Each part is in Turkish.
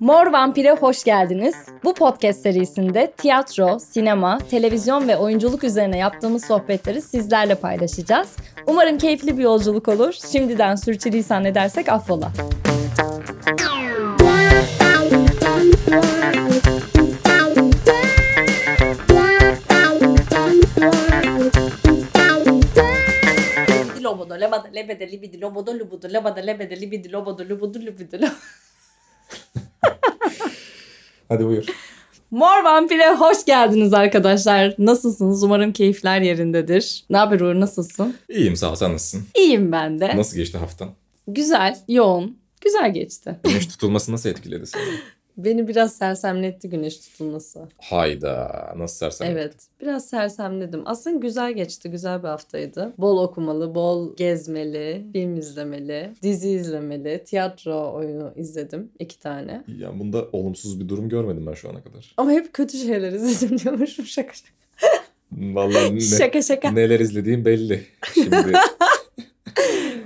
Mor Vampir'e hoş geldiniz. Bu podcast serisinde tiyatro, sinema, televizyon ve oyunculuk üzerine yaptığımız sohbetleri sizlerle paylaşacağız. Umarım keyifli bir yolculuk olur. Şimdiden sürçülisan edersek affola. Lobodo, lebada, lebede, libidi, lobodo, lubudu, lebada, lebede, libidi, lobodo, lubudu, lubudu, lo- Hadi buyur. Mor Vampir'e hoş geldiniz arkadaşlar. Nasılsınız? Umarım keyifler yerindedir. Ne haber Uğur, nasılsın? İyiyim sağ ol sen nasılsın? İyiyim ben de. Nasıl geçti haftan? Güzel, yoğun. Güzel geçti. Güneş tutulması nasıl etkiledi seni? Beni biraz sersemletti güneş tutulması. Hayda nasıl sersem. Evet, biraz sersemledim. Aslında güzel geçti, güzel bir haftaydı. Bol okumalı, bol gezmeli, film izlemeli, dizi izlemeli, tiyatro oyunu izledim. iki tane. Ya bunda olumsuz bir durum görmedim ben şu ana kadar. Ama hep kötü şeyler izledim diyormuşum şaka şaka. Vallahi ne, Şaka şaka. neler izlediğim belli. Şimdi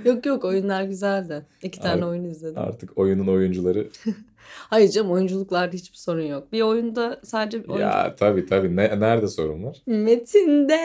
Yok yok oyunlar güzeldi. İki tane Abi, oyun izledim. artık oyunun oyuncuları. Hayır canım oyunculuklarda hiçbir sorun yok. Bir oyunda sadece bir oyuncu... ya tabii tabii. Ne, nerede sorun var? Metinde.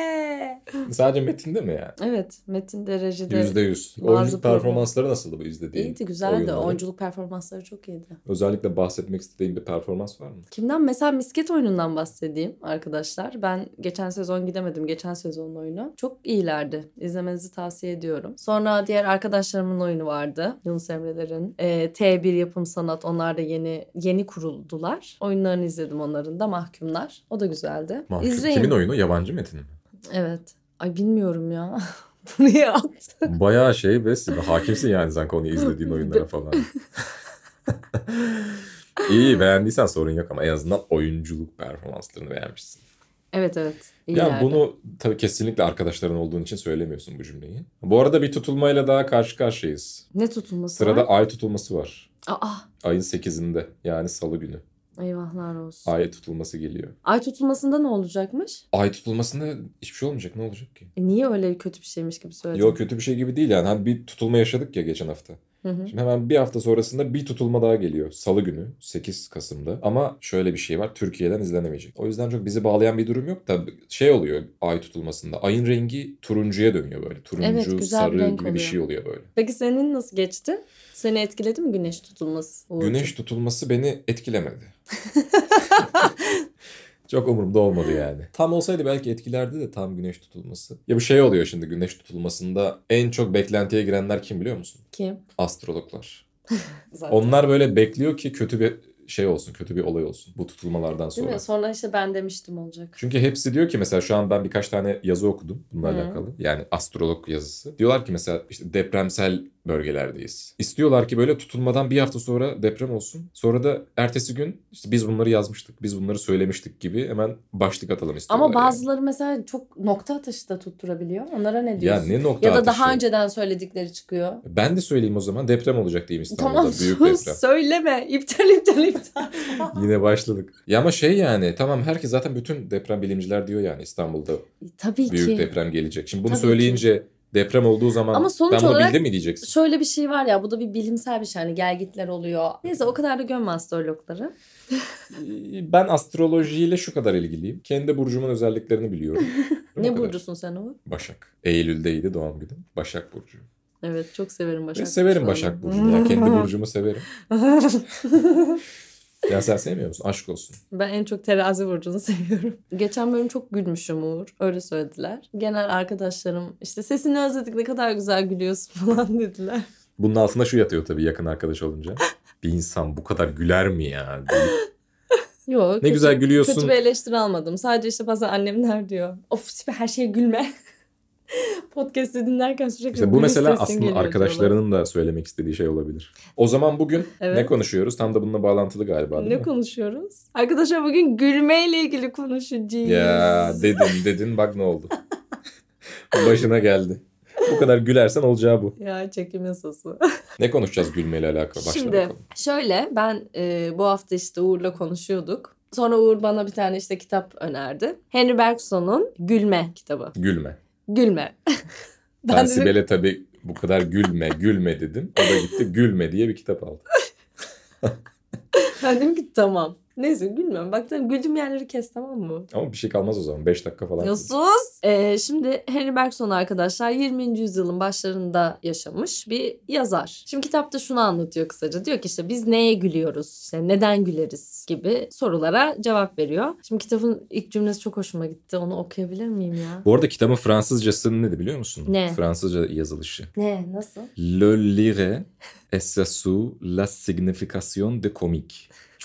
Sadece metinde mi yani? Evet Metin derecede Yüzde yüz. Oyunculuk performansları nasıldı bu izlediğin? iyiydi güzeldi. oyunları? Oyunculuk performansları çok iyiydi. Özellikle bahsetmek istediğin bir performans var mı? Kimden? Mesela misket oyunundan bahsedeyim arkadaşlar. Ben geçen sezon gidemedim. Geçen sezonun oyunu. Çok iyilerdi. İzlemenizi tavsiye ediyorum. Sonra diğer arkadaşlarımın oyunu vardı. Yunus Emre'lerin. Ee, T1 Yapım Sanat. Onlar da yeni yeni kuruldular. Oyunlarını izledim onların da. Mahkumlar. O da güzeldi. Mahkum. İzleyin. Kimin oyunu? Yabancı metin mi? Evet. Ay bilmiyorum ya. Buraya at. Bayağı şey ve hakimsin yani sen konuyu izlediğin oyunlara falan. İyi beğendiysen sorun yok ama en azından oyunculuk performanslarını beğenmişsin. Evet evet. Ya iyilerdi. bunu tabii kesinlikle arkadaşların olduğun için söylemiyorsun bu cümleyi. Bu arada bir tutulmayla daha karşı karşıyayız. Ne tutulması Sırada var? ay tutulması var. Aa, Ayın 8'inde yani salı günü. eyvahlar olsun. Ay tutulması geliyor. Ay tutulmasında ne olacakmış? Ay tutulmasında hiçbir şey olmayacak ne olacak ki? E niye öyle kötü bir şeymiş gibi söyledin? Yok kötü bir şey gibi değil yani. Hani bir tutulma yaşadık ya geçen hafta. Hı hı. Şimdi hemen bir hafta sonrasında bir tutulma daha geliyor. Salı günü 8 Kasım'da. Ama şöyle bir şey var. Türkiye'den izlenemeyecek. O yüzden çok bizi bağlayan bir durum yok da şey oluyor ay tutulmasında. Ayın rengi turuncuya dönüyor böyle. Turuncu, Evet, güzel bir sarı renk gibi bir oluyor. şey oluyor böyle. Peki senin nasıl geçti? Seni etkiledi mi güneş tutulması? Uğurcuğum? Güneş tutulması beni etkilemedi. Çok umurumda olmadı yani. Tam olsaydı belki etkilerdi de tam güneş tutulması. Ya bu şey oluyor şimdi güneş tutulmasında en çok beklentiye girenler kim biliyor musun? Kim? Astrologlar. Zaten. Onlar böyle bekliyor ki kötü bir şey olsun, kötü bir olay olsun bu tutulmalardan Değil sonra. mi? Sonra işte ben demiştim olacak. Çünkü hepsi diyor ki mesela şu an ben birkaç tane yazı okudum bununla Hı. alakalı. Yani astrolog yazısı. Diyorlar ki mesela işte depremsel bölgelerdeyiz. İstiyorlar ki böyle tutulmadan bir hafta sonra deprem olsun. Sonra da ertesi gün işte biz bunları yazmıştık, biz bunları söylemiştik gibi hemen başlık atalım istiyorlar. Ama bazıları mesela çok nokta atışı da tutturabiliyor. Onlara ne yani. diyorsun? Ya ne nokta ya da atışı? daha önceden söyledikleri çıkıyor. Ben de söyleyeyim o zaman deprem olacak diyeyim İstanbul'da. Tamam Büyük sus deprem. söyleme. İptal iptal iptal. Yine başladık. Ya ama şey yani tamam herkes zaten bütün deprem bilimciler diyor yani İstanbul'da Tabii büyük ki. deprem gelecek. Şimdi bunu Tabii söyleyince deprem olduğu zaman Ama sonuç ben bunu olarak- bildim mi diyeceksin? Şöyle bir şey var ya bu da bir bilimsel bir şey hani gelgitler oluyor. Neyse o kadar da gömme astrologları. Ben astrolojiyle şu kadar ilgiliyim. Kendi burcumun özelliklerini biliyorum. Ne kadar. burcusun sen Uğur? Başak. Eylül'deydi doğum günüm. Başak Burcu. Evet çok severim Başak Ve severim. Başak Burcu'nu. Ya kendi burcumu severim. Ya sen sevmiyor musun? Aşk olsun. ben en çok terazi burcunu seviyorum. Geçen bölüm çok gülmüşüm Uğur. Öyle söylediler. Genel arkadaşlarım işte sesini özledik ne kadar güzel gülüyorsun falan dediler. Bunun altında şu yatıyor tabii yakın arkadaş olunca. Bir insan bu kadar güler mi ya? Yok. Ne kötü- güzel gülüyorsun. Kötü bir eleştiri almadım. Sadece işte bazen annemler diyor. Of Sipe her şeye gülme. Podcast'ı dinlerken sürekli İşte bu mesela aslında arkadaşlarının da söylemek istediği şey olabilir. O zaman bugün Evet. ne konuşuyoruz? Tam da bununla bağlantılı galiba Ne mi? konuşuyoruz? Arkadaşlar bugün gülmeyle ilgili konuşacağız. Ya dedin dedin bak ne oldu. Başına geldi. Bu kadar gülersen olacağı bu. Ya çekim yasası. Ne konuşacağız gülmeyle alakalı? Başla Şimdi bakalım. şöyle ben e, bu hafta işte Uğur'la konuşuyorduk. Sonra Uğur bana bir tane işte kitap önerdi. Henry Bergson'un Gülme kitabı. Gülme. Gülme. Ben, dedim- Sibel'e tabii bu kadar gülme gülme dedim. O da gitti gülme diye bir kitap aldı. Ben dedim ki tamam. Neyse bilmiyorum. Bak güldüğüm yerleri kes tamam mı? Ama bir şey kalmaz o zaman. 5 dakika falan. Ya sus. Ee, şimdi Henry Bergson arkadaşlar 20. yüzyılın başlarında yaşamış bir yazar. Şimdi kitapta şunu anlatıyor kısaca. Diyor ki işte biz neye gülüyoruz? İşte neden güleriz gibi sorulara cevap veriyor. Şimdi kitabın ilk cümlesi çok hoşuma gitti. Onu okuyabilir miyim ya? Bu arada kitabın Fransızcası nedir biliyor musun? Ne? Fransızca yazılışı. Ne? Nasıl? Le lire est sous la signification de comique.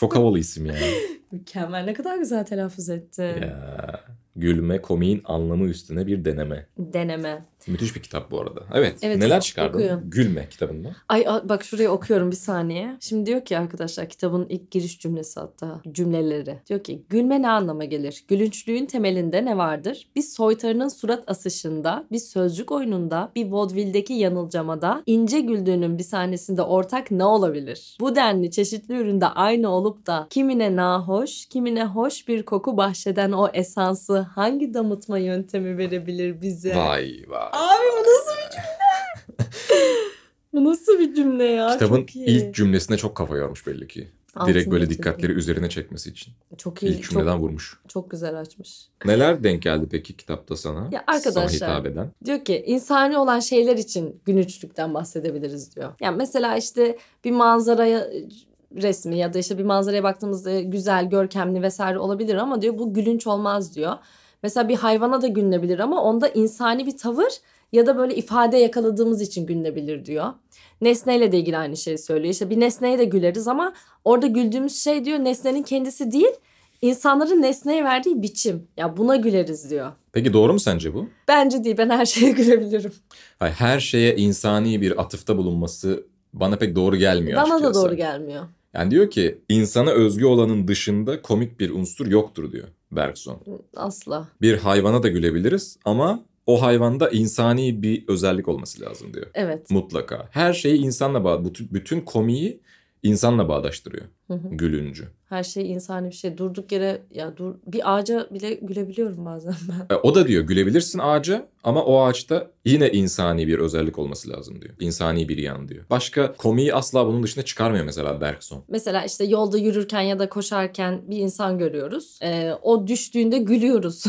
Çok havalı isim yani. Mükemmel. Ne kadar güzel telaffuz etti. ya, gülme komiğin anlamı üstüne bir deneme. Deneme. Müthiş bir kitap bu arada. Evet. Evet, neler çıkardın? okuyun. Gülme kitabında. Ay bak şuraya okuyorum bir saniye. Şimdi diyor ki arkadaşlar kitabın ilk giriş cümlesi hatta cümleleri. Diyor ki gülme ne anlama gelir? Gülünçlüğün temelinde ne vardır? Bir soytarının surat asışında, bir sözcük oyununda, bir vaudeville'deki yanılcamada, ince güldüğünün bir sahnesinde ortak ne olabilir? Bu denli çeşitli üründe aynı olup da kimine nahoş, kimine hoş bir koku bahşeden o esansı hangi damıtma yöntemi verebilir bize? Vay vay. Abi bu nasıl bir cümle? bu nasıl bir cümle ya? Kitabın ilk cümlesine çok kafa yormuş belli ki. Altını Direkt böyle dikkatleri iyi. üzerine çekmesi için. Çok iyi. İlk cümleden Çok, vurmuş. çok güzel açmış. Neler denk geldi peki kitapta sana? Ya arkadaşlar- Sana hitap eden. Diyor ki insani olan şeyler için gülünçlükten bahsedebiliriz diyor. Yani mesela işte bir manzaraya resmi ya da işte bir manzaraya baktığımızda güzel, görkemli vesaire olabilir ama diyor bu gülünç olmaz diyor. Mesela bir hayvana da gülünebilir ama onda insani bir tavır ya da böyle ifade yakaladığımız için gülünebilir diyor. Nesneyle de ilgili aynı şeyi söylüyor. İşte bir nesneye de güleriz ama orada güldüğümüz şey diyor nesnenin kendisi değil insanların nesneye verdiği biçim. Ya buna güleriz diyor. Peki doğru mu sence bu? Bence değil ben her şeye gülebilirim. Hayır, her şeye insani bir atıfta bulunması bana pek doğru gelmiyor Bana da açıkçası. doğru gelmiyor. Yani diyor ki insana özgü olanın dışında komik bir unsur yoktur diyor Bergson. Asla. Bir hayvana da gülebiliriz ama o hayvanda insani bir özellik olması lazım diyor. Evet. Mutlaka. Her şeyi insanla bağ bütün, bütün komiği insanla bağdaştırıyor Hı hı. gülüncü. Her şey insani bir şey. Durduk yere ya dur bir ağaca bile gülebiliyorum bazen ben. E, o da diyor gülebilirsin ağaca ama o ağaçta yine insani bir özellik olması lazım diyor. İnsani bir yan diyor. Başka komiği asla bunun dışına çıkarmıyor mesela Bergson. Mesela işte yolda yürürken ya da koşarken bir insan görüyoruz. Ee, o düştüğünde gülüyoruz.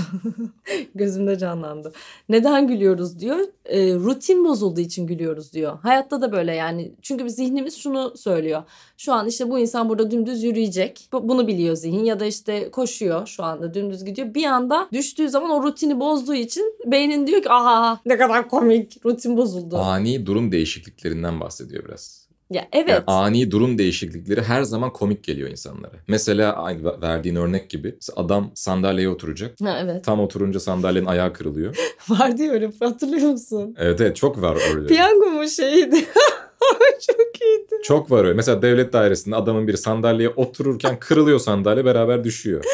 Gözümde canlandı. Neden gülüyoruz diyor. Ee, rutin bozulduğu için gülüyoruz diyor. Hayatta da böyle yani. Çünkü zihnimiz şunu söylüyor. Şu an işte bu insan burada dümdüz yürüyecek. Bu- Bunu biliyor zihin ya da işte koşuyor şu anda dümdüz gidiyor. Bir anda düştüğü zaman o rutini bozduğu için beynin diyor ki aha ne kadar komik rutin bozuldu. Ani durum değişikliklerinden bahsediyor biraz. Ya evet. Yani ani durum değişiklikleri her zaman komik geliyor insanlara. Mesela aynı ver- verdiğin örnek gibi adam sandalyeye oturacak. Ha, evet. Tam oturunca sandalyenin ayağı kırılıyor. Vardı ya öyle hatırlıyor musun? Evet evet çok var öyle. Piyango mu şeydi? Çok iyiydi. Çok var öyle. Mesela devlet dairesinde adamın biri sandalyeye otururken kırılıyor sandalye beraber düşüyor.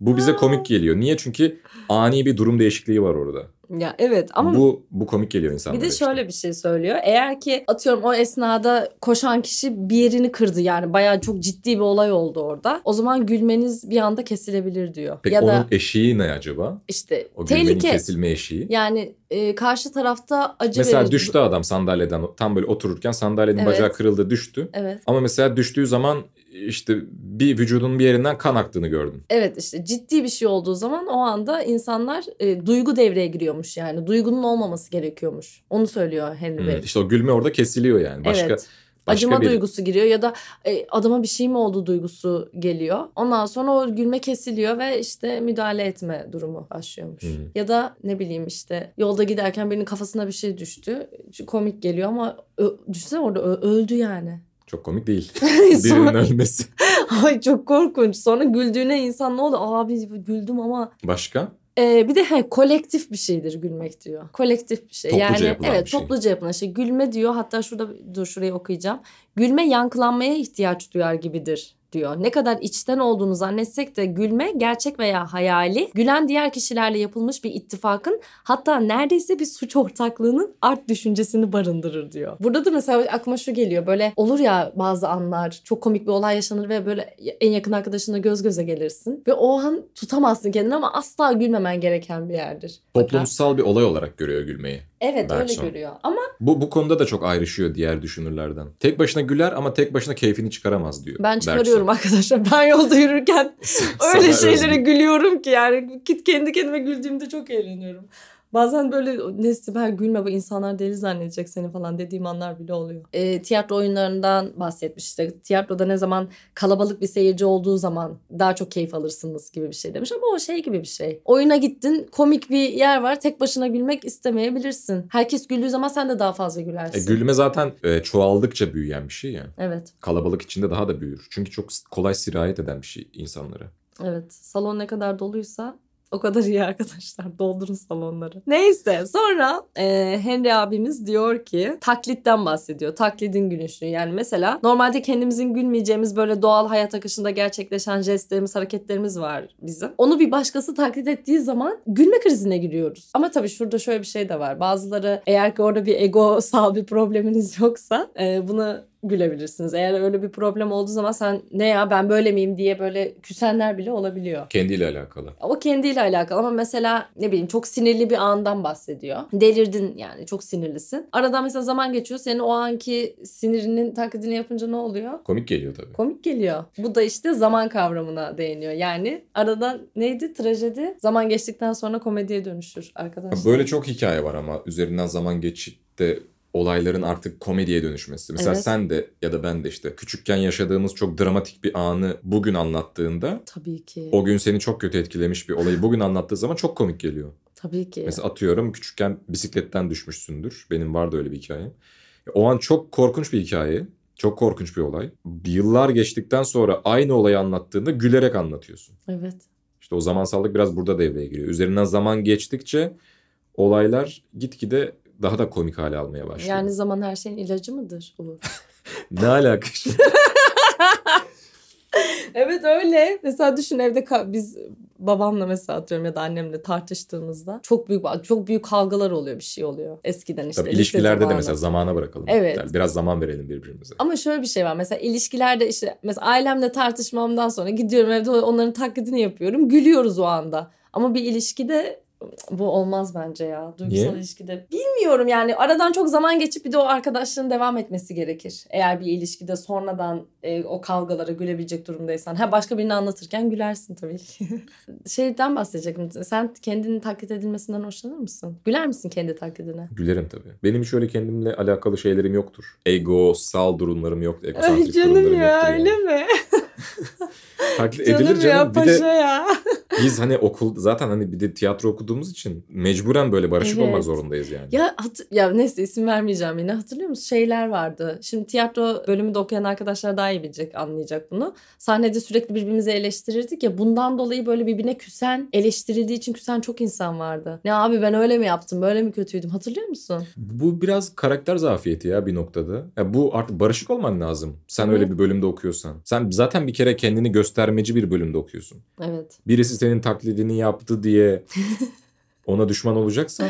Bu bize komik geliyor. Niye? Çünkü ani bir durum değişikliği var orada. Ya evet ama bu bu komik geliyor bir insanlara. de işte. şöyle bir şey söylüyor. Eğer ki atıyorum o esnada koşan kişi bir yerini kırdı yani bayağı çok ciddi bir olay oldu orada. O zaman gülmeniz bir anda kesilebilir diyor. Peki ya onun da eşiği ne acaba? işte O tehlike. kesilme eşiği. Yani e, karşı tarafta acı Mesela verir. düştü adam sandalyeden tam böyle otururken sandalyenin Evet. bacağı kırıldı düştü. Evet. Ama mesela düştüğü zaman işte bir vücudun bir yerinden kan aktığını gördün. Evet işte ciddi bir şey olduğu zaman o anda insanlar e, duygu devreye giriyormuş yani. Duygunun olmaması gerekiyormuş. Onu söylüyor Henry Hmm, Bey. İşte o gülme orada kesiliyor yani. Başka evet. başka Acıma bir duygusu giriyor ya da e, adama bir şey mi oldu duygusu geliyor. Ondan sonra o gülme kesiliyor ve işte müdahale etme durumu başlıyormuş. Hmm. Ya da ne bileyim işte yolda giderken birinin kafasına bir şey düştü. Komik geliyor ama ö- düşünsene orada ö- öldü yani. Çok komik değil. Birinin Sonra, ölmesi. ay çok korkunç. Sonra güldüğüne insan ne oldu? Abi güldüm ama Başka? Ee, bir de he, kolektif bir şeydir gülmek diyor. Kolektif bir şey. Topluca yani evet şey. topluca yapılan şey. Gülme diyor. Hatta şurada dur şurayı okuyacağım. Gülme yankılanmaya ihtiyaç duyar gibidir diyor. Ne kadar içten olduğunu zannetsek de gülme gerçek veya hayali gülen diğer kişilerle yapılmış bir ittifakın hatta neredeyse bir suç ortaklığının art düşüncesini barındırır diyor. Burada da mesela aklıma şu geliyor böyle olur ya bazı anlar çok komik bir olay yaşanır ve böyle en yakın arkadaşınla göz göze gelirsin ve o an tutamazsın kendini ama asla gülmemen gereken bir yerdir. Toplumsal bir olay olarak görüyor gülmeyi. Evet öyle Bergson. görüyor. Ama Bu, bu konuda da çok ayrışıyor diğer düşünürlerden. Tek başına güler ama tek başına keyfini çıkaramaz diyor. ben Bergson. çıkarıyorum arkadaşlar. Ben yolda yürürken öyle şeylere özgü. gülüyorum ki yani kendi kendime güldüğümde çok eğleniyorum. Bazen böyle Nesli ben gülme bu insanlar deli zannedecek seni falan dediğim anlar bile oluyor. E, tiyatro oyunlarından bahsetmiş işte. Tiyatroda ne zaman kalabalık bir seyirci olduğu zaman daha çok keyif alırsınız gibi bir şey demiş. Ama o şey gibi bir şey. Oyuna gittin komik bir yer var tek başına gülmek istemeyebilirsin. Herkes güldüğü zaman sen de daha fazla E, gülersin. gülme zaten e, çoğaldıkça büyüyen bir şey ya. evet. Kalabalık içinde daha da büyür. Çünkü çok kolay sirayet eden bir şey insanlara. Evet. Salon ne kadar doluysa o kadar iyi arkadaşlar. Doldurun salonları. Neyse sonra e, Henry abimiz diyor ki taklitten bahsediyor. Taklidin gülüşü. Yani mesela normalde kendimizin gülmeyeceğimiz böyle doğal hayat akışında gerçekleşen jestlerimiz, hareketlerimiz var bizim. Onu bir başkası taklit ettiği zaman gülme krizine giriyoruz. Ama tabii şurada şöyle bir şey de var. Bazıları eğer ki orada bir egosal bir probleminiz yoksa e, bunu gülebilirsiniz. Eğer öyle bir problem olduğu zaman sen ne ya ben böyle miyim diye böyle küsenler bile olabiliyor. Kendiyle alakalı. O kendiyle alakalı ama mesela ne bileyim çok sinirli bir andan bahsediyor. Delirdin yani çok sinirlisin. Aradan mesela zaman geçiyor. Senin o anki sinirinin taklidini yapınca ne oluyor? Komik geliyor tabii. Komik geliyor. Bu da işte zaman kavramına değiniyor. Yani aradan neydi trajedi? Zaman geçtikten sonra komediye dönüşür arkadaşlar. Böyle çok hikaye var ama üzerinden zaman geçip de olayların artık komediye dönüşmesi. Mesela Evet. sen de ya da ben de işte küçükken yaşadığımız çok dramatik bir anı bugün anlattığında Tabii ki. o gün seni çok kötü etkilemiş bir olayı bugün anlattığı zaman çok komik geliyor. Tabii ki. Mesela atıyorum küçükken bisikletten düşmüşsündür. Benim vardı öyle bir hikayem. O an çok korkunç bir hikaye. Çok korkunç bir olay. Yıllar geçtikten sonra aynı olayı anlattığında gülerek anlatıyorsun. Evet. İşte o zamansallık biraz burada devreye giriyor. Üzerinden zaman geçtikçe olaylar gitgide daha da komik hale almaya başlıyor. Yani zaman her şeyin ilacı mıdır Uğur? Ne alaka şimdi? Evet öyle. Mesela düşün evde biz babamla mesela atıyorum ya da annemle tartıştığımızda çok büyük çok büyük kavgalar oluyor bir şey oluyor. Eskiden işte. Tabii ilişkilerde de zamanı. mesela zamana bırakalım. Evet. Yani biraz zaman verelim birbirimize. Ama şöyle bir şey var. Mesela ilişkilerde işte mesela ailemle tartışmamdan sonra gidiyorum evde onların taklidini yapıyorum. Gülüyoruz o anda. Ama bir ilişkide bu olmaz bence ya. Duygusal Niye? ilişkide. Bilmiyorum yani aradan çok zaman geçip bir de o arkadaşlığın devam etmesi gerekir. Eğer bir ilişkide sonradan e, o kavgalara gülebilecek durumdaysan. Ha başka birini anlatırken gülersin tabii ki. Şeyden bahsedecektim. Sen kendinin taklit edilmesinden hoşlanır mısın? Güler misin kendi taklidine? Gülerim tabii. Benim hiç öyle kendimle alakalı şeylerim yoktur. Egosal durumlarım yoktur. Ay canım durumlarım ya yoktur yani. öyle mi? Taklit Canım, edilir ya canım. Bir paşa de ya. biz hani okul zaten hani bir de tiyatro okuduğumuz için mecburen böyle barışık Evet. olmak zorundayız yani. Ya hat- ya neyse isim vermeyeceğim yine. Hatırlıyor musun? Şeyler vardı. Şimdi tiyatro bölümünde okuyan arkadaşlar daha iyi bilecek, anlayacak bunu. Sahnede sürekli birbirimizi eleştirirdik ya. Bundan dolayı böyle birbirine küsen, eleştirildiği için küsen çok insan vardı. Ne abi ben öyle mi yaptım, böyle mi kötüydüm? Hatırlıyor musun? Bu biraz karakter zafiyeti ya bir noktada. Ya bu artık barışık olman lazım. Sen Evet. öyle bir bölümde okuyorsan. Sen zaten bir kere kendini göstermeci bir bölümde okuyorsun. Evet. Birisi senin taklidini yaptı diye ona düşman olacaksan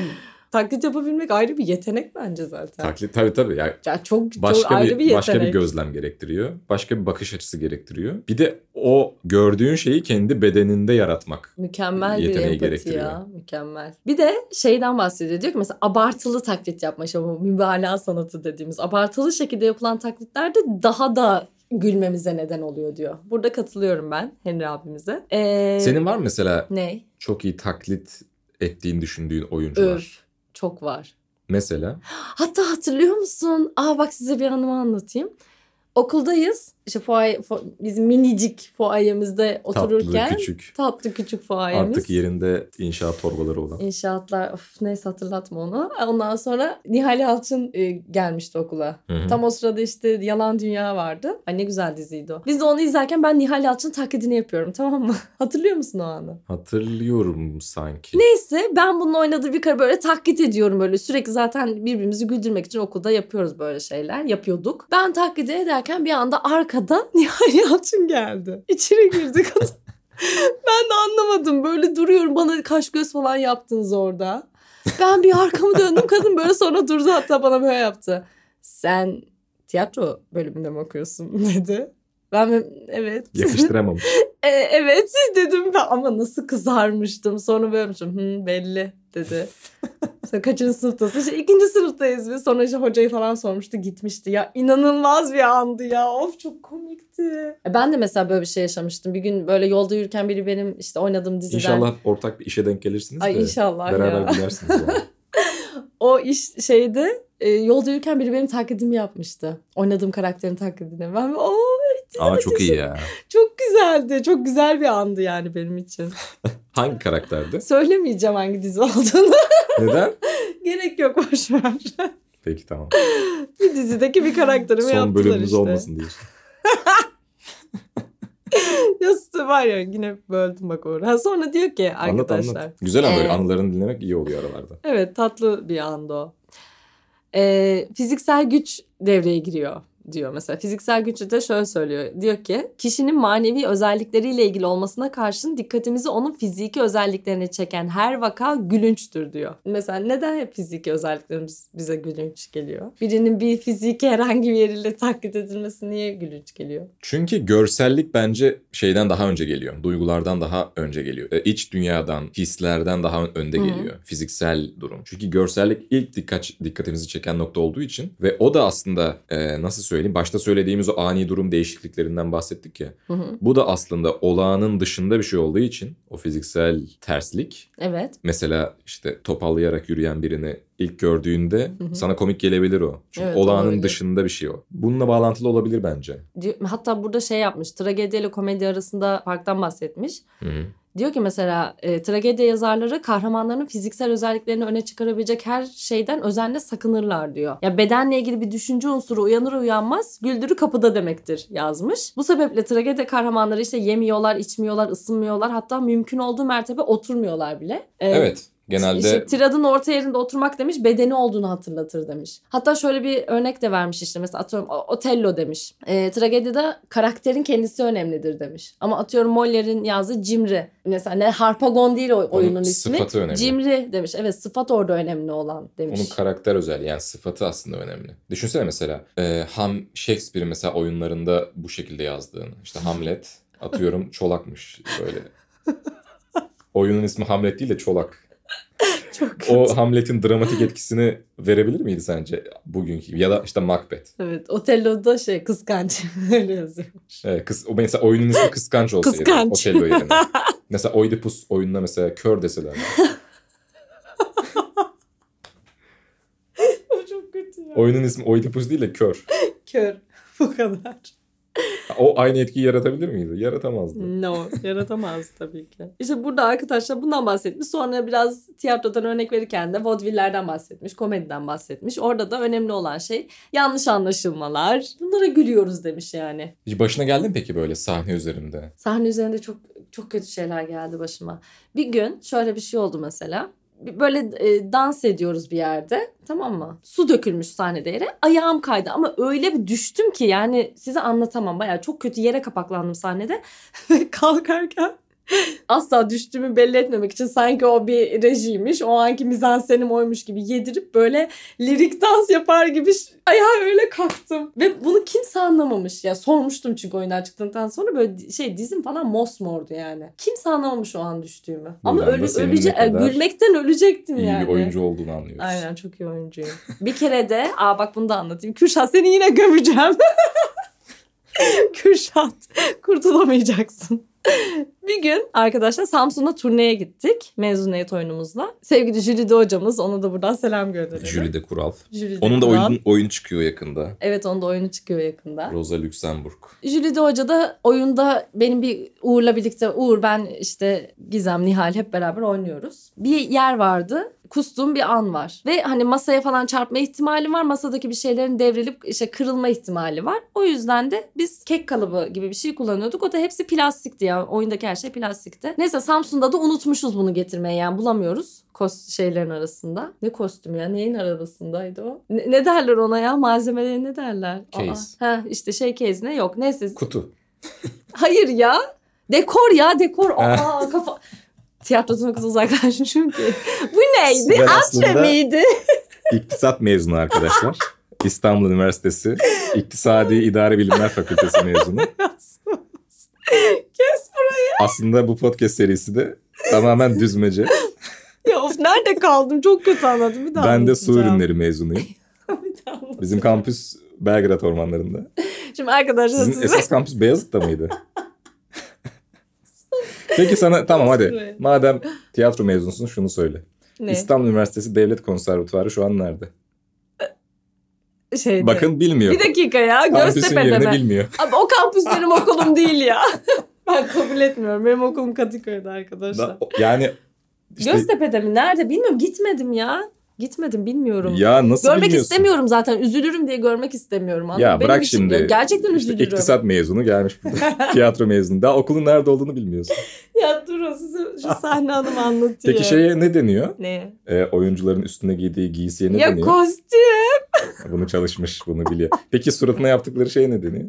Taklit yapabilmek ayrı bir yetenek bence zaten. taklit tabii tabii. Ya Ya çok, çok başka ayrı bir, bir başka bir yetenek. gözlem gerektiriyor. Başka bir bakış açısı gerektiriyor. Bir de o gördüğün şeyi kendi bedeninde yaratmak. Mükemmel bir empati gerektiriyor. ya. Mükemmel. Bir de şeyden bahsediyor. Diyor ki mesela abartılı taklit yapma. İşte bu mübalağa sanatı dediğimiz. Abartılı şekilde yapılan taklitlerde daha da gülmemize neden oluyor diyor. Burada katılıyorum ben Henry abimize. Ee, Senin var mı mesela Ne? çok iyi taklit ettiğini düşündüğün oyuncular? Öf. Çok var. Mesela Hatta hatırlıyor musun? Aa bak size bir anımı anlatayım. Okuldayız. İşte fuaye, fo- bizim minicik fuayemizde otururken. tatlı küçük Tatlı küçük fuayemiz. artık yerinde inşaat torbaları olan. İnşaatlar of neyse hatırlatma onu. Ondan sonra Nihal Yalçın e, gelmişti okula. Hı hı. Tam o sırada işte Yalan Dünya vardı. Ay ne güzel diziydi o. Biz de onu izlerken ben Nihal Yalçın taklidini yapıyorum tamam mı? Hatırlıyor musun o anı? Hatırlıyorum sanki. Neyse ben bunun oynadığı bir kere böyle taklit ediyorum böyle. Sürekli zaten birbirimizi güldürmek için okulda yapıyoruz böyle şeyler. Yapıyorduk. Ben taklidi ederken bir anda arkadan Nihal Yalçın geldi. İçeri girdi kadın. ben de anlamadım. Böyle duruyorum bana kaş göz falan yaptınız orada. Ben bir arkamı döndüm kadın böyle sonra durdu hatta bana böyle yaptı. Sen tiyatro bölümünde mi okuyorsun dedi. Ben evet. Yakıştıramamış. E, evet dedim ben ama nasıl kızarmıştım. Sonra böyle Hı, belli dedi. Sonra kaçıncı sınıftasın? İşte ikinci sınıftayız biz. Sonra işte hocayı falan sormuştu gitmişti. Ya inanılmaz bir andı ya. Of çok komikti. E, Ben de mesela böyle bir şey yaşamıştım. Bir gün böyle yolda yürürken biri benim işte oynadığım diziden. İnşallah ortak bir işe denk gelirsiniz Ay de inşallah beraber ya. gülersiniz. O iş şeyde e, yolda yürürken biri benim taklidimi yapmıştı. Oynadığım karakterin taklidini. Ben o Ama çok iyi ya. çok güzeldi. Çok güzel bir andı yani benim için. Hangi karakterdi? Söylemeyeceğim hangi dizi olduğunu. Neden? Gerek yok boşver. Peki tamam. bir dizideki bir karakterimi Son yaptılar bölümümüz işte. olmasın diyorsun. Ya var ya yine böldüm bak orada. Sonra diyor ki Anlat arkadaşlar. anlat. Güzel ama böyle Ee, anılarını dinlemek iyi oluyor aralarda. Evet tatlı bir anda o. Ee, fiziksel güç devreye giriyor diyor mesela. Fiziksel gücü de şöyle söylüyor. Diyor ki kişinin manevi özellikleriyle ilgili olmasına karşın dikkatimizi onun fiziki özelliklerine çeken her vaka gülünçtür diyor. Mesela neden hep fiziki özelliklerimiz bize gülünç geliyor? Birinin bir fiziki herhangi bir yeriyle taklit edilmesi niye gülünç geliyor? Çünkü görsellik bence şeyden daha önce geliyor. Duygulardan daha önce geliyor. E, iç dünyadan, hislerden daha önde Hı hı. geliyor. Fiziksel durum. Çünkü görsellik ilk dikkat dikkatimizi çeken nokta olduğu için ve o da aslında e, nasıl söyleyeyim başta söylediğimiz o ani durum değişikliklerinden bahsettik ya. Hı hı. Bu da aslında olağanın dışında bir şey olduğu için o fiziksel terslik Evet. mesela işte topallayarak yürüyen birini ilk gördüğünde Hı hı. sana komik gelebilir o. Çünkü Evet, olağanın olabilir. dışında bir şey o. Bununla bağlantılı olabilir bence. Hatta burada şey yapmış. Tragedi ile komedi arasında farktan bahsetmiş. Hı hı. Diyor ki mesela e, tragedi yazarları kahramanların fiziksel özelliklerini öne çıkarabilecek her şeyden özenle sakınırlar diyor. Ya bedenle ilgili bir düşünce unsuru uyanır uyanmaz güldürü kapıda demektir yazmış. Bu sebeple tragedi kahramanları işte yemiyorlar, içmiyorlar, ısınmıyorlar. Hatta mümkün olduğu mertebe oturmuyorlar bile. E, Evet. Genelde İşte tiradın orta yerinde oturmak demiş bedeni olduğunu hatırlatır demiş. Hatta şöyle bir örnek de vermiş işte mesela atıyorum Otello demiş. E, tragedide karakterin kendisi önemlidir demiş. Ama atıyorum Moller'in yazdığı Cimri. Mesela ne Harpagon değil o oyunun Onun ismi. sıfatı önemli. Cimri demiş. Evet sıfat orada önemli olan demiş. Onun karakter özelliği yani sıfatı aslında önemli. Düşünsene mesela e, Ham Shakespeare'in mesela oyunlarında bu şekilde yazdığını. İşte Hamlet atıyorum Çolak'mış böyle. Oyunun ismi Hamlet değil de Çolak. Çok kötü. O Hamlet'in dramatik etkisini verebilir miydi sence bugünkü? Ya da işte Macbeth. Evet Otello'da şey kıskanç öyle yazıyormuş. Evet, kız, o mesela oyunun ismi Kıskanç olsaydı. Kıskanç. Otello yerine. mesela Oedipus oyununa mesela kör deseler. o çok kötü ya. Oyunun ismi Oedipus değil de kör. Kör. Bu kadar. O aynı etkiyi yaratabilir miydi? Yaratamazdı. No, yaratamaz tabii ki. İşte burada arkadaşlar bundan bahsetmiş. Sonra biraz tiyatrodan örnek verirken de vaudeville'lerden bahsetmiş, komediden bahsetmiş. Orada da önemli olan şey yanlış anlaşılmalar. Bunlara gülüyoruz demiş yani. Hiç başına geldi mi peki böyle sahne üzerinde? Sahne üzerinde çok çok kötü şeyler geldi başıma. Bir gün şöyle bir şey oldu mesela. Böyle e, dans ediyoruz bir yerde tamam mı? Su dökülmüş sahnede yere. Ayağım kaydı ama öyle bir düştüm ki yani size anlatamam. Bayağı çok kötü yere kapaklandım sahnede. Ve kalkarken asla düştüğümü belli etmemek için sanki o bir rejiymiş. O anki mizansenim oymuş gibi yedirip böyle lirik dans yapar gibi ayağa öyle kalktım. Ve bunu kimse anlamamış. Ya sormuştum çünkü oyundan çıktıktan sonra böyle şey dizim falan mosmordu yani. Kimse anlamamış o an düştüğümü. Ama Buradan da ölü, ölece- kadar gülmekten ölecektim İyi yani. bir oyuncu olduğunu anlıyoruz. Aynen çok iyi oyuncuyum. bir kere de aa bak bunu da anlatayım. Kürşat seni yine gömeceğim. Kürşat kurtulamayacaksın. Bir gün arkadaşlar Samsun'a turneye gittik mezuniyet oyunumuzla. Sevgili Jülide hocamız ona da buradan selam gönderelim. Jülide Kural. Jülide Onun da Kural. oyun, oyun çıkıyor yakında. Evet onun da oyunu çıkıyor yakında. Rosa Luxemburg. Jülide Hoca da oyunda benim bir Uğur'la birlikte Uğur ben işte Gizem Nihal hep beraber oynuyoruz. Bir yer vardı. Kustuğum bir an var. Ve hani masaya falan çarpma ihtimali var. Masadaki bir şeylerin devrilip işte kırılma ihtimali var. O yüzden de biz kek kalıbı gibi bir şey kullanıyorduk. O da hepsi plastikti ya. Oyundaki her şey plastikti. Neyse Samsun'da da unutmuşuz bunu getirmeyi yani bulamıyoruz. Kost şeylerin arasında. Ne kostüm ya? Neyin arasındaydı o? Ne, ne derler ona ya? Malzemeleri ne derler? Case. Aa, ha işte şey case ne? Yok. Neyse. Kutu. Hayır ya. Dekor ya dekor. Aa kafa. Tiyatrosunun kız uzaklaşmış çünkü. Bu neydi? Asya mıydı? İktisat mezunu arkadaşlar. İstanbul Üniversitesi İktisadi İdare Bilimler Fakültesi mezunu. Kes burayı. Aslında bu podcast serisi de tamamen düzmece. Ya of nerede kaldım. Çok kötü anladım. Bir daha Ben de su ürünleri mezunuyum. Bizim kampüs Belgrad ormanlarında. Şimdi arkadaşlar Sizin size... esas kampüs Beyazıt'ta mıydı? Peki sana tamam hadi. Madem tiyatro mezunsun şunu söyle. Ne? İstanbul Üniversitesi Devlet Konservatuvarı şu an nerede? Şeyde. Bakın bilmiyor. Bir dakika ya. Kampüsün Göztepe'de yerini mi? bilmiyor. Abi o kampüs benim okulum değil ya. Ben kabul etmiyorum. Benim okulum Kadıköy'de arkadaşlar. Da- yani işte Göztepe'de mi? Nerede? Bilmiyorum. Gitmedim ya. Gitmedim bilmiyorum. ya nasıl Görmek bilmiyorsun? istemiyorum zaten. Üzülürüm diye görmek istemiyorum. Anladın Ya? Benim bırak şimdi. diyorum. Gerçekten İşte üzülürüm. iktisat mezunu gelmiş burada. Tiyatro mezunu. Daha okulun nerede olduğunu bilmiyorsun. Ya dur o size şu sahne hanımı anlatıyor. Peki şeye ne deniyor? Ne? Ee, oyuncuların üstüne giydiği giysiye ne ya deniyor? kostüm, Bunu çalışmış, bunu biliyor. Peki suratına yaptıkları şey ne deniyor?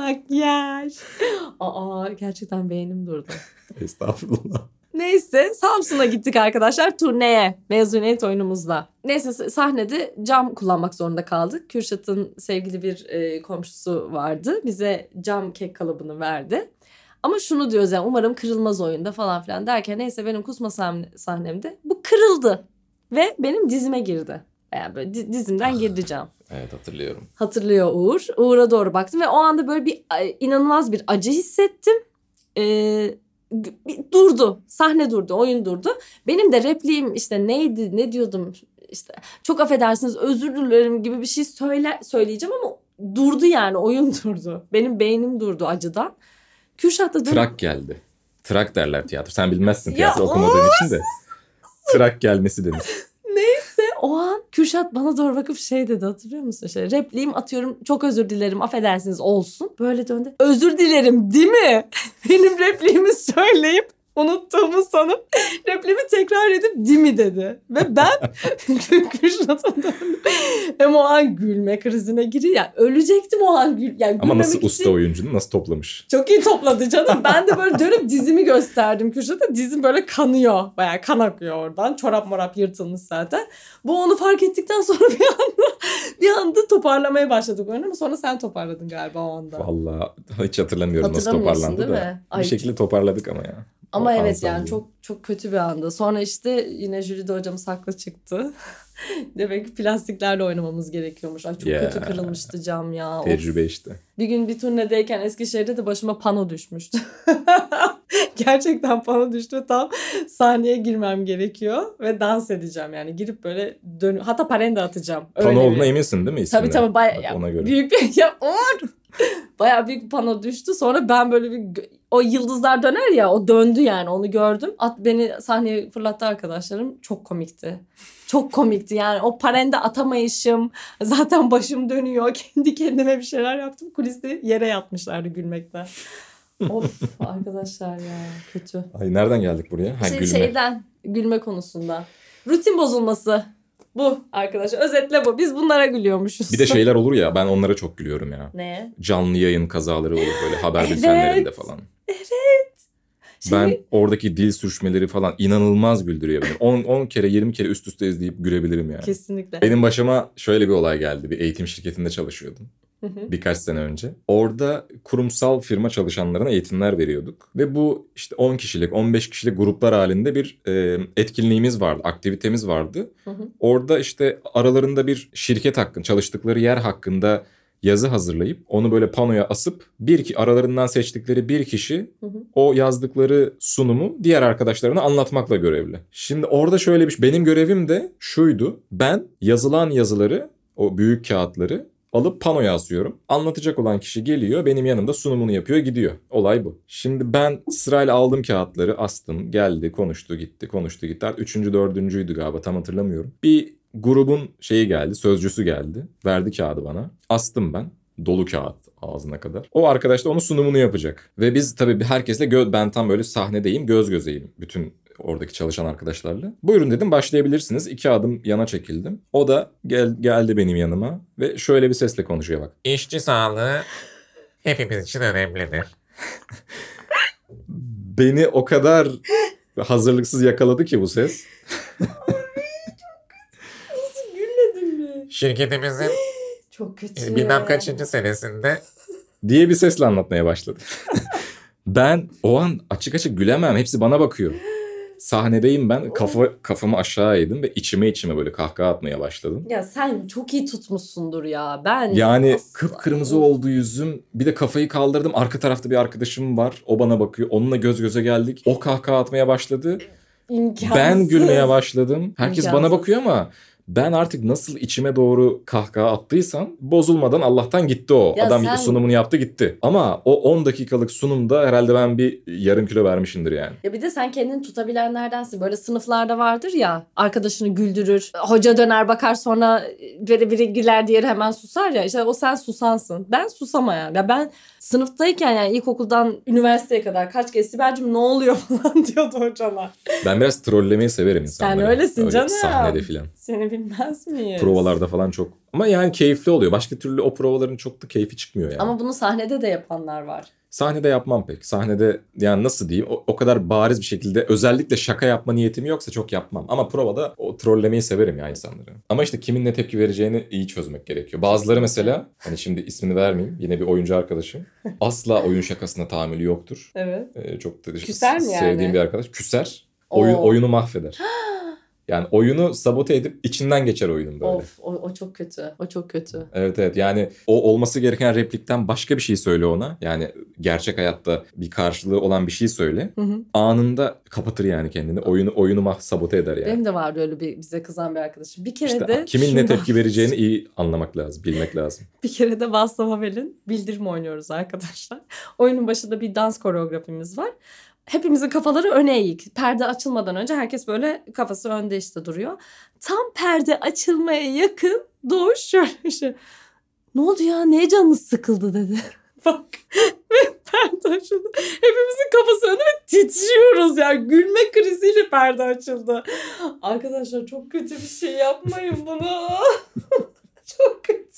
Makyaj. Aa gerçekten beynim durdu. Estağfurullah. Neyse Samsun'a gittik arkadaşlar turneye mezuniyet oyunumuzla. Neyse sahnede cam kullanmak zorunda kaldık. Kürşat'ın sevgili bir e, komşusu vardı. Bize cam kek kalıbını verdi. Ama şunu diyoruz yani umarım kırılmaz oyunda falan filan derken neyse benim kusma sahne- sahnemde bu kırıldı. Ve benim dizime girdi. Yani böyle di- dizimden cam. Evet hatırlıyorum. Hatırlıyor Uğur. Uğur'a doğru baktım ve o anda böyle bir inanılmaz bir acı hissettim. Ee, bir durdu. Sahne durdu. Oyun durdu. Benim de repliğim işte neydi ne diyordum işte çok affedersiniz özür dilerim gibi bir şey söyle, söyleyeceğim ama durdu yani oyun durdu. Benim beynim durdu acıdan. Kürşat da Trak geldi. Trak derler tiyatro. Sen bilmezsin Ya tiyatro okumadığın için de. Trak gelmesi denir. O an Kürşat bana doğru bakıp şey dedi hatırlıyor musun? Şey, repliğim atıyorum çok özür dilerim affedersiniz olsun. Böyle döndü. Özür dilerim değil mi? Benim repliğimi söyleyip unuttuğumu sanıp repliğimi tekrar edip değil mi dedi. Ve ben Kürşat'a döndüm. Hem o an gülme krizine giriyor. Yani ölecektim o an. Gül, yani Ama nasıl gülmemek usta için- oyuncunu nasıl toplamış? çok iyi topladı canım. Ben de böyle dönüp dizimi gösterdim Kürşat'a. Dizim böyle kanıyor. Bayağı kan akıyor oradan. Çorap morap yırtılmış zaten. Bu onu fark ettikten sonra bir anda bir anda toparlamaya başladık oyunu ama sonra sen toparladın galiba o anda. Vallahi hiç hatırlamıyorum nasıl Hatırlamıyorsun toparlandı değil da. mi? Ay, bir şekilde toparladık ama ya. Ama O evet yani oldu. çok çok kötü bir anda. Sonra işte yine jüride hocamız haklı çıktı. Demek ki plastiklerle oynamamız gerekiyormuş. Ay çok Ya. kötü kırılmıştı cam ya. Of. Tecrübe işte. Bir gün bir turnedeyken Eskişehir'de de başıma pano düşmüştü. Gerçekten pano düştü. Tam sahneye girmem gerekiyor ve dans edeceğim yani. Girip böyle dön hatta parende atacağım. Öyle Pano olduğuna eminsin değil mi ismine? Tabii tabii baya, ona göre. büyük bir ya Uğur! Bayağı büyük bir pano düştü. Sonra ben böyle bir o yıldızlar döner ya o döndü yani onu gördüm. At beni sahneye fırlattı arkadaşlarım. Çok komikti. Çok komikti yani o parende atamayışım. Zaten başım dönüyor. Kendi kendime bir şeyler yaptım. Kuliste yere yatmışlardı gülmekten. of arkadaşlar ya kötü. Ay nereden geldik buraya? Ha Şey- gülme. Şeyden gülme konusundan. Rutin bozulması. Bu arkadaşlar. Özetle bu. Biz bunlara gülüyormuşuz. Bir de şeyler olur ya ben onlara çok gülüyorum ya. Ne? Canlı yayın kazaları olur böyle haber Evet. bültenlerinde falan. Şey, Ben oradaki dil sürüşmeleri falan inanılmaz güldürüyor beni. 10 10 kere 20 kere üst üste izleyip gülebilirim yani. Kesinlikle. Benim başıma şöyle bir olay geldi. Bir eğitim şirketinde çalışıyordum Hı hı. birkaç sene önce. Orada kurumsal firma çalışanlarına eğitimler veriyorduk. Ve bu işte 10 kişilik, 15 kişilik gruplar halinde bir e, etkinliğimiz vardı, aktivitemiz vardı. Hı hı. Orada işte aralarında bir şirket hakkında, çalıştıkları yer hakkında yazı hazırlayıp onu böyle panoya asıp bir ki aralarından seçtikleri bir kişi Hı hı. o yazdıkları sunumu diğer arkadaşlarına anlatmakla görevli. Şimdi orada şöyle bir benim görevim de şuydu. Ben yazılan yazıları, o büyük kağıtları alıp panoya asıyorum. Anlatacak olan kişi geliyor, benim yanımda sunumunu yapıyor, gidiyor. Olay bu. Şimdi ben sırayla aldım kağıtları, astım, geldi, konuştu, gitti, konuştu, gitti. Üçüncü, dördüncüydü galiba, tam hatırlamıyorum. Bir grubun şeyi geldi, sözcüsü geldi. Verdi kağıdı bana. Astım ben. Dolu kağıt ağzına kadar. O arkadaş da onun sunumunu yapacak. Ve biz tabii herkesle gö ben tam böyle sahnedeyim, göz gözeyim. Bütün oradaki çalışan arkadaşlarla. Buyurun dedim başlayabilirsiniz. İki adım yana çekildim. O da gel, geldi benim yanıma ve şöyle bir sesle konuşuyor bak. İşçi sağlığı hepimiz için önemlidir. Beni o kadar hazırlıksız yakaladı ki bu ses. Gülmedin mi? Şirketimizin Çok kötü. e, bilmem kaçıncı senesinde diye bir sesle anlatmaya başladı. ben o an açık açık gülemem. Hepsi bana bakıyor. Sahnedeyim ben kafa kafamı aşağı eğdim ve içime içime böyle kahkaha atmaya başladım. Ya sen çok iyi tutmuşsundur ya. Ben Yani asla- kıpkırmızı oldu yüzüm. Bir de kafayı kaldırdım. Arka tarafta bir arkadaşım var. O bana bakıyor. Onunla göz göze geldik. O kahkaha atmaya başladı. İmkansız. Ben gülmeye başladım. Herkes bana İmkansız. bakıyor ama ben artık nasıl içime doğru kahkaha attıysam bozulmadan Allah'tan gitti o. Ya Adam sen- sunumunu yaptı gitti. Ama o 10 dakikalık sunumda herhalde ben bir yarım kilo vermişimdir yani. Ya bir de sen kendini tutabilenlerdensin. Böyle sınıflarda vardır ya arkadaşını güldürür. Hoca döner bakar sonra biri biri güler diğeri hemen susar ya. İşte o sen susansın. Ben susamayan. Ya ben sınıftayken yani ilkokuldan üniversiteye kadar kaç kez Sibel'cim ne oluyor falan diyordu hocalar. Ben biraz trollemeyi severim Sen insanları. öylesin Öyle canım. Sahnede filan. Seni bilmez miyiz? Provalarda falan çok. Ama yani keyifli oluyor. Başka türlü o provaların çok da keyfi çıkmıyor yani. Ama bunu sahnede de yapanlar var. Sahnede yapmam pek. Sahnede yani nasıl diyeyim o, o kadar bariz bir şekilde özellikle şaka yapma niyetim yoksa çok yapmam. Ama provada o trollemeyi severim ya insanları. Ama işte kimin ne tepki vereceğini iyi çözmek gerekiyor. Bazıları mesela hani şimdi ismini vermeyeyim yine bir oyuncu arkadaşım. Asla oyun şakasına tahammülü yoktur. Evet. Ee, çok da Küser mi yani? sevdiğim bir arkadaş. Küser. Oyun, Oo. oyunu mahveder. Yani oyunu sabote edip içinden geçer oyunun böyle. Of o, o çok kötü. O çok kötü. Evet evet yani o olması gereken replikten başka bir şey söyle ona. Yani gerçek hayatta bir karşılığı olan bir şey söyle. Hı hı. Anında kapatır yani kendini. Oyunu oyunu mah sabote eder yani. Benim de vardı öyle bir bize kızan bir arkadaşım. Bir kere İşte de kimin ne tepki vereceğini iyi anlamak lazım, bilmek lazım. Bir kere de Václav Havel'in bildirim oynuyoruz arkadaşlar. Oyunun başında bir dans koreografimiz var. Hepimizin kafaları öne eğik. Perde açılmadan önce herkes böyle kafası önde işte duruyor. Tam perde açılmaya yakın Doğuş şöyle şey. Ne oldu ya? Neye canınız sıkıldı dedi. Bak. Ve perde açıldı. Hepimizin kafası önde ve titriyoruz ya. Gülme kriziyle perde açıldı. Arkadaşlar çok kötü bir şey yapmayın bunu. çok kötü.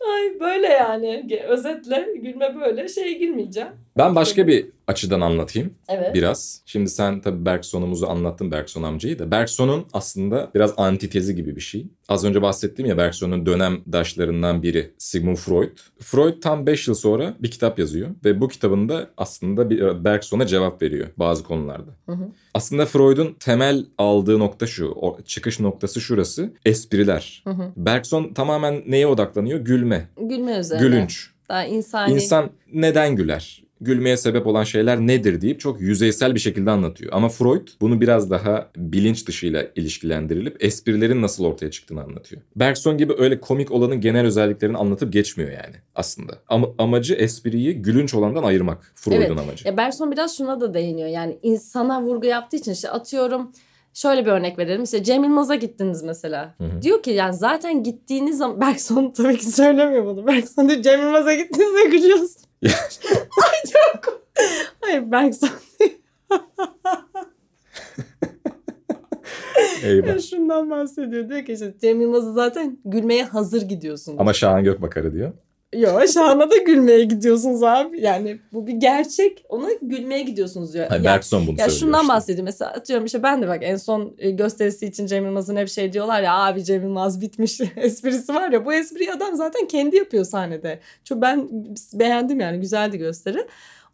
Ay böyle yani. Özetle gülme böyle. Şeye girmeyeceğim. Ben başka bir açıdan anlatayım Evet. biraz. Şimdi sen tabii Bergson'umuzu anlattın Bergson amcayı da. Bergson'un aslında biraz antitezi gibi bir şey. Az önce bahsettiğim ya Bergson'un dönemdaşlarından biri Sigmund Freud. Freud tam 5 yıl sonra bir kitap yazıyor ve bu kitabında aslında bir Bergson'a cevap veriyor bazı konularda. Hı hı. Aslında Freud'un temel aldığı nokta şu, çıkış noktası şurası, espriler. Hı hı. Bergson tamamen neye odaklanıyor? Gülme, Gülme üzerine. gülünç. Daha insani. İnsan neden güler? Gülmeye sebep olan şeyler nedir deyip çok yüzeysel bir şekilde anlatıyor. Ama Freud bunu biraz daha bilinç dışıyla ilişkilendirilip esprilerin nasıl ortaya çıktığını anlatıyor. Bergson gibi öyle komik olanın genel özelliklerini anlatıp geçmiyor yani aslında. Ama amacı espriyi gülünç olandan ayırmak. Freud'un Evet. amacı. Ya Bergson biraz şuna da değiniyor. Yani insana vurgu yaptığı için işte atıyorum şöyle bir örnek verelim. İşte Cem Yılmaz'a gittiniz mesela. Hı hı. Diyor ki yani zaten gittiğiniz zaman Bergson tabii ki söylemiyor bunu. Bergson diyor Cem Yılmaz'a gittiğinizde gülüyorsun. Ay çok. Hayır Bergson Eyvah. şundan bahsediyor. Diyor ki işte Cem Yılmaz'a zaten gülmeye hazır gidiyorsun. Ama Şahan Gökbakar'ı diyor. Yo Şahan'a da gülmeye gidiyorsunuz abi. Yani bu bir gerçek. Ona gülmeye gidiyorsunuz diyor. Hayır, Ya- Bergson bunu Ya şundan işte. bahsedeyim mesela atıyorum işte ben de bak en son e, gösterisi için Cem Yılmaz'ın hep şey diyorlar ya abi Cem Yılmaz bitmiş esprisi var ya bu espriyi adam zaten kendi yapıyor sahnede. Çok ben beğendim yani güzeldi gösteri.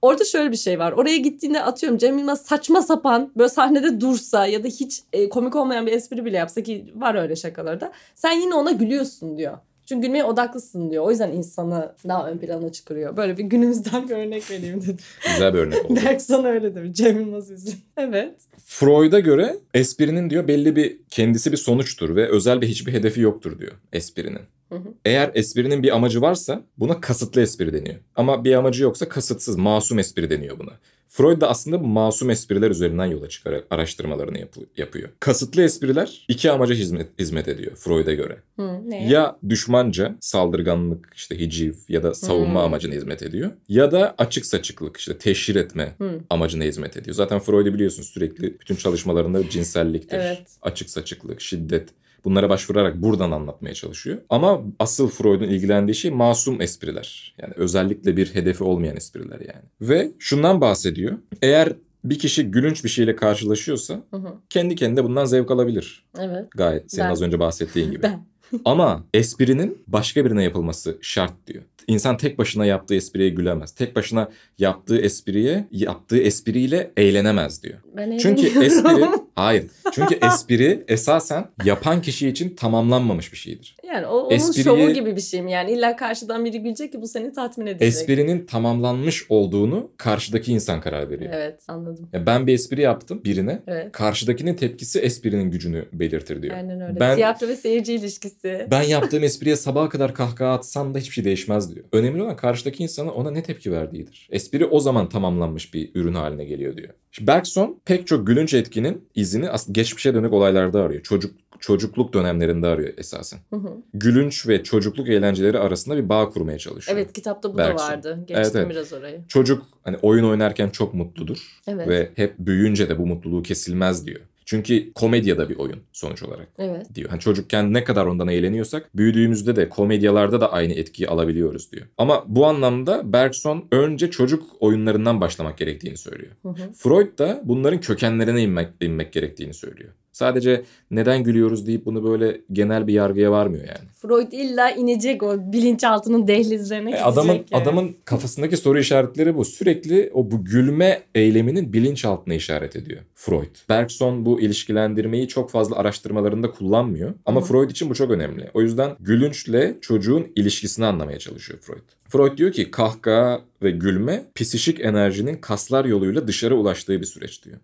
Orada şöyle bir şey var. Oraya gittiğinde atıyorum Cem Yılmaz saçma sapan böyle sahnede dursa ya da hiç e, komik olmayan bir espri bile yapsa ki var öyle şakalarda. Sen yine ona gülüyorsun diyor. Çünkü gülmeye odaklısın diyor. O yüzden insanı daha ön plana çıkarıyor. Böyle bir günümüzden bir örnek vereyim dedim. Güzel bir örnek oldu. Bergson öyle demiş. Cem Yılmaz izin. Evet. Freud'a göre esprinin diyor belli bir kendisi bir sonuçtur ve özel bir hiçbir hedefi yoktur diyor esprinin. Hı hı. Eğer esprinin bir amacı varsa buna kasıtlı espri deniyor. Ama bir amacı yoksa kasıtsız, masum espri deniyor buna. Freud da aslında masum espriler üzerinden yola çıkarak araştırmalarını yapı- yapıyor. Kasıtlı espriler iki amaca hizmet, hizmet ediyor Freud'a göre. Hı, ne? Ya düşmanca, saldırganlık, işte hiciv ya da savunma Hmm. amacına hizmet ediyor. Ya da açık saçıklık, işte teşhir etme Hı. amacına hizmet ediyor. Zaten Freud'u biliyorsun sürekli bütün çalışmalarında cinselliktir, Evet. açık saçıklık, şiddet. Bunlara başvurarak buradan anlatmaya çalışıyor. Ama asıl Freud'un ilgilendiği şey masum espriler. Yani özellikle bir hedefi olmayan espriler yani. Ve şundan bahsediyor. Eğer bir kişi gülünç bir şeyle karşılaşıyorsa Hı hı. kendi kendine bundan zevk alabilir. Evet. Gayet senin Ben- az önce bahsettiğin gibi. Ben. Ama esprinin başka birine yapılması şart diyor. İnsan tek başına yaptığı espriye gülemez. Tek başına yaptığı espriye yaptığı espriyle eğlenemez diyor. Ben Çünkü eğleniyorum. espri hayır. Çünkü espri esasen yapan kişi için tamamlanmamış bir şeydir. yani o, onun espriyi- şovu gibi bir şey mi? Yani illa karşıdan biri gülecek ki bu seni tatmin edecek. Esprinin tamamlanmış olduğunu karşıdaki insan karar veriyor. Evet anladım. Ya ben bir espri yaptım birine. Evet. Karşıdakinin tepkisi esprinin gücünü belirtir diyor. Aynen öyle. Ben- Tiyatro ve seyirci ilişkisi. Ben yaptığım espriye sabaha kadar kahkaha atsam da hiçbir şey değişmez diyor. Önemli olan karşıdaki insanın ona ne tepki verdiğidir. Espri o zaman tamamlanmış bir ürün haline geliyor diyor. Şimdi Bergson pek çok gülünç etkinin izini aslında geçmişe dönük olaylarda arıyor. Çocuk çocukluk dönemlerinde arıyor esasen. Hı hı. Gülünç ve çocukluk eğlenceleri arasında bir bağ kurmaya çalışıyor. evet kitapta bu Bergson. da vardı. Geçtim evet. biraz orayı. Çocuk hani oyun oynarken çok mutludur Evet. ve hep büyüyünce de bu mutluluğu kesilmez diyor. Çünkü komedya da bir oyun sonuç olarak Evet. diyor. Hani çocukken ne kadar ondan eğleniyorsak büyüdüğümüzde de komedyalarda da aynı etkiyi alabiliyoruz diyor. Ama bu anlamda Bergson önce çocuk oyunlarından başlamak gerektiğini söylüyor. Hı hı. Freud da bunların kökenlerine inmek, inmek gerektiğini söylüyor. Sadece neden gülüyoruz deyip bunu böyle genel bir yargıya varmıyor yani. Freud illa inecek o bilinçaltının dehlizlerine E, gidecek. adamın yani. adamın kafasındaki soru işaretleri bu. Sürekli o bu gülme eyleminin bilinçaltına işaret ediyor Freud. Bergson bu ilişkilendirmeyi çok fazla araştırmalarında kullanmıyor ama Hı. Freud için bu çok önemli. O yüzden gülünçle çocuğun ilişkisini anlamaya çalışıyor Freud. Freud diyor ki kahkaha ve gülme psişik enerjinin kaslar yoluyla dışarı ulaştığı bir süreç diyor.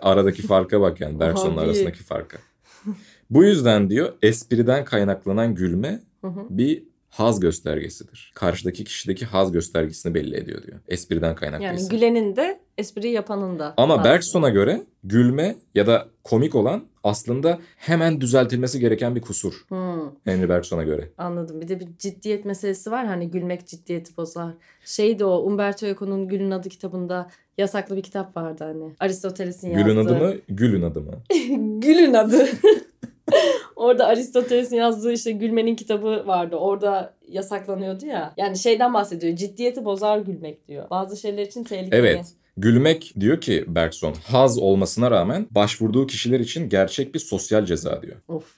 Aradaki farka bak yani Bergson'la arasındaki farka. Bu yüzden diyor espriden kaynaklanan gülme bir haz göstergesidir. Karşıdaki kişideki haz göstergesini belli ediyor diyor. Espriden kaynaklıysa. Yani gülenin de espri yapanın da. Ama. Bergson'a göre gülme ya da komik olan aslında hemen düzeltilmesi gereken bir kusur. Hmm, Henry Bergson'a göre. anladım. Bir de bir ciddiyet meselesi var. Hani gülmek ciddiyeti bozar. Şeydi o Umberto Eco'nun Gül'ün adı kitabında yasaklı bir kitap vardı hani. Aristoteles'in yazdığı. Gülün adı mı? Gülün adı mı? Gül'ün adı. Orada Aristoteles'in yazdığı işte gülmenin kitabı vardı. Orada yasaklanıyordu ya. Yani şeyden bahsediyor. Ciddiyeti bozar gülmek diyor. Bazı şeyler için tehlikeli. Evet. Gülmek diyor ki Bergson haz olmasına rağmen başvurduğu kişiler için gerçek bir sosyal ceza diyor. Of.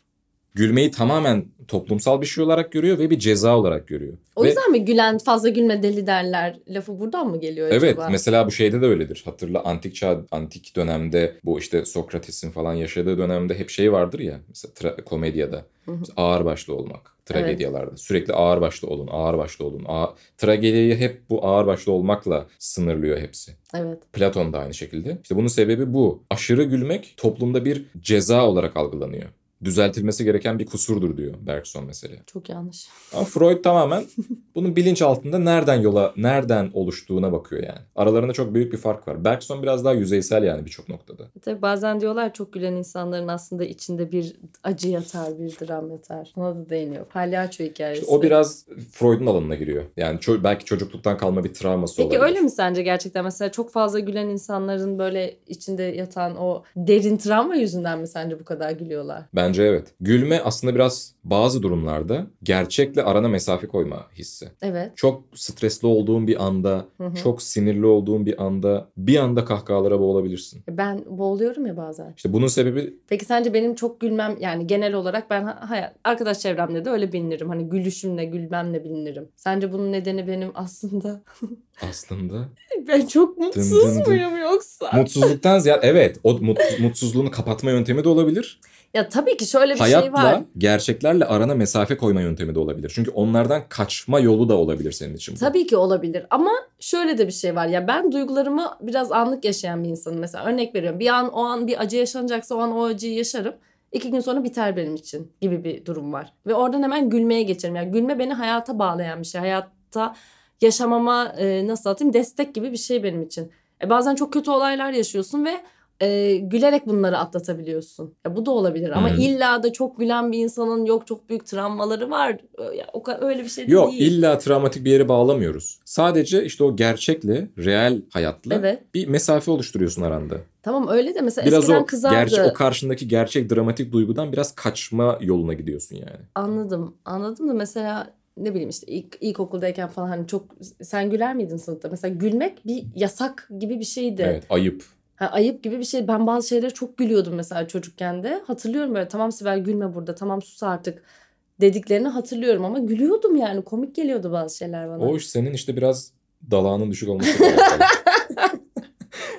Gülmeyi tamamen toplumsal bir şey olarak görüyor ve bir ceza olarak görüyor. O Ve- yüzden mi gülen fazla gülme deli derler lafı buradan mı geliyor Evet acaba? mesela bu şeyde de öyledir. Hatırla antik çağ, antik dönemde bu işte Sokrates'in falan yaşadığı dönemde hep şey vardır ya. Mesela tra- komedyada mesela ağır başlı olmak. Tragedyalarda sürekli ağır başlı olun, ağır başlı olun. A- tragediyi hep bu ağır başlı olmakla sınırlıyor hepsi. Evet. Platon da aynı şekilde. İşte bunun sebebi bu. Aşırı gülmek toplumda bir ceza olarak algılanıyor. Düzeltilmesi gereken bir kusurdur diyor Bergson mesela. Çok yanlış. Ama Freud tamamen bunun bilinç altında nereden yola, nereden oluştuğuna bakıyor yani. Aralarında çok büyük bir fark var. Bergson biraz daha yüzeysel yani birçok noktada. Tabii bazen diyorlar çok gülen insanların aslında içinde bir acı yatar, bir dram yatar. Ona da değiniyor. Palyaço hikayesi. İşte o biraz Freud'un alanına giriyor. Yani ço- belki çocukluktan kalma bir travması Peki olabilir. öyle mi sence gerçekten? Mesela çok fazla gülen insanların böyle içinde yatan o derin travma yüzünden mi sence bu kadar gülüyorlar? Bence evet. Gülme aslında biraz bazı durumlarda gerçekle arana mesafe koyma hissi. Evet. Çok stresli olduğun bir anda, Hı hı. çok sinirli olduğun bir anda bir anda kahkahalara boğulabilirsin. Ben boğuluyorum ya bazen. İşte bunun sebebi Peki sence benim çok gülmem yani genel olarak ben ha- hayat arkadaş çevremde de öyle bilinirim. Hani gülüşümle gülmemle bilinirim. Sence bunun nedeni benim aslında aslında ben çok mutsuz dın dın. muyum yoksa? mutsuzluktan ziyade evet o mut- mutsuzluğunu kapatma yöntemi de olabilir. Ya tabii ki şöyle bir Hayatla, şey var. gerçeklerle arana mesafe koyma yöntemi de olabilir. Çünkü onlardan kaçma yolu da olabilir senin için. bu. Tabii ki olabilir ama şöyle de bir şey var ya ben duygularımı biraz anlık yaşayan bir insanım. Mesela örnek veriyorum bir an o an bir acı yaşanacaksa o an o acıyı yaşarım. İki gün sonra biter benim için gibi bir durum var. Ve oradan hemen gülmeye geçerim. Yani gülme beni hayata bağlayan bir şey. Hayatta yaşamama e, nasıl atayım destek gibi bir şey benim için. E, bazen çok kötü olaylar yaşıyorsun ve e, gülerek bunları atlatabiliyorsun. Ya bu da olabilir ama Hı. illa da çok gülen bir insanın yok çok büyük travmaları var. Ya, o öyle bir şey de Yok değil. illa travmatik bir yere bağlamıyoruz. Sadece işte o gerçekle, reel hayatla Evet. bir mesafe oluşturuyorsun aranda. Tamam öyle de mesela Biraz eskiden o kızardı. gerçek o karşındaki gerçek dramatik duygudan biraz kaçma yoluna gidiyorsun yani. Anladım. Anladım da mesela ne bileyim işte ilk ilkokuldayken falan hani çok sen güler miydin sınıfta? Mesela gülmek bir yasak gibi bir şeydi. Evet, ayıp. Ha, ayıp gibi bir şey. Ben bazı şeylere çok gülüyordum mesela çocukken de. Hatırlıyorum böyle tamam Sibel gülme burada tamam sus artık dediklerini hatırlıyorum ama gülüyordum yani komik geliyordu bazı şeyler bana. O iş senin işte biraz dalağının düşük olması.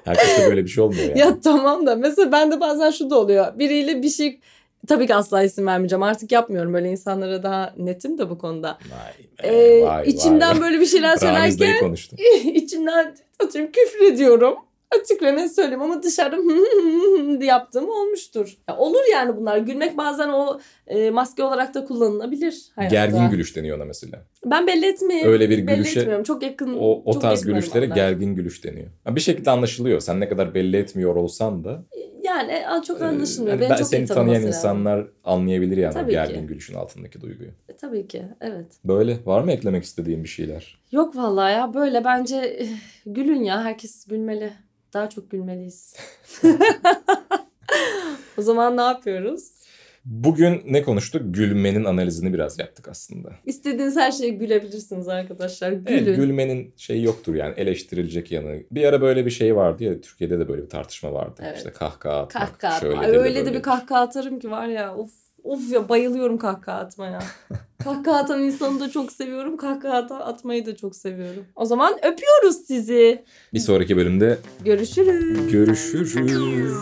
Herkeste böyle bir şey olmuyor yani. Ya tamam da mesela bende bazen şu da oluyor. Biriyle bir şey tabii ki asla isim vermeyeceğim. Artık yapmıyorum böyle insanlara daha netim de bu konuda. Vay be, Ee, vay, içimden vay. böyle bir şeyler söylerken içimden atıyorum küfür ediyorum. Açık ve net söyleyeyim ama dışarıda yaptığım olmuştur. Ya olur yani bunlar. Gülmek bazen o e, maske olarak da kullanılabilir hayatta. Gergin gülüş deniyor ona mesela. Ben belli etmiyorum. Öyle bir belli gülüşe- etmiyorum. Çok yakın. O, o çok tarz gülüşlere onlar. gergin gülüş deniyor. Ha, Bir şekilde anlaşılıyor. Sen ne kadar belli etmiyor olsan da. Yani çok e, anlaşılmıyor. Beni ben çok seni tanıyan lazım. insanlar anlayabilir yani Tabii gergin ki. gülüşün altındaki duyguyu. E, tabii ki evet. Böyle var mı eklemek istediğin bir şeyler? Yok vallahi ya böyle bence eh, gülün ya herkes gülmeli. Daha çok gülmeliyiz. o zaman ne yapıyoruz? Bugün ne konuştuk? Gülmenin analizini biraz yaptık aslında. İstediğiniz her şeye gülebilirsiniz arkadaşlar. Gülün. Evet, gülmenin şeyi yoktur yani eleştirilecek yanı. Bir ara böyle bir şey vardı ya Türkiye'de de böyle bir tartışma vardı. Evet. İşte kahkaha atmak. kahkaha şöyledir Ay, de öyle de bir böyledir. kahkaha atarım ki var ya of of ya bayılıyorum kahkaha atmaya. kahkaha atan insanı da çok seviyorum. Kahkaha at- atmayı da çok seviyorum. O zaman öpüyoruz sizi. Bir sonraki bölümde Görüşürüz. görüşürüz.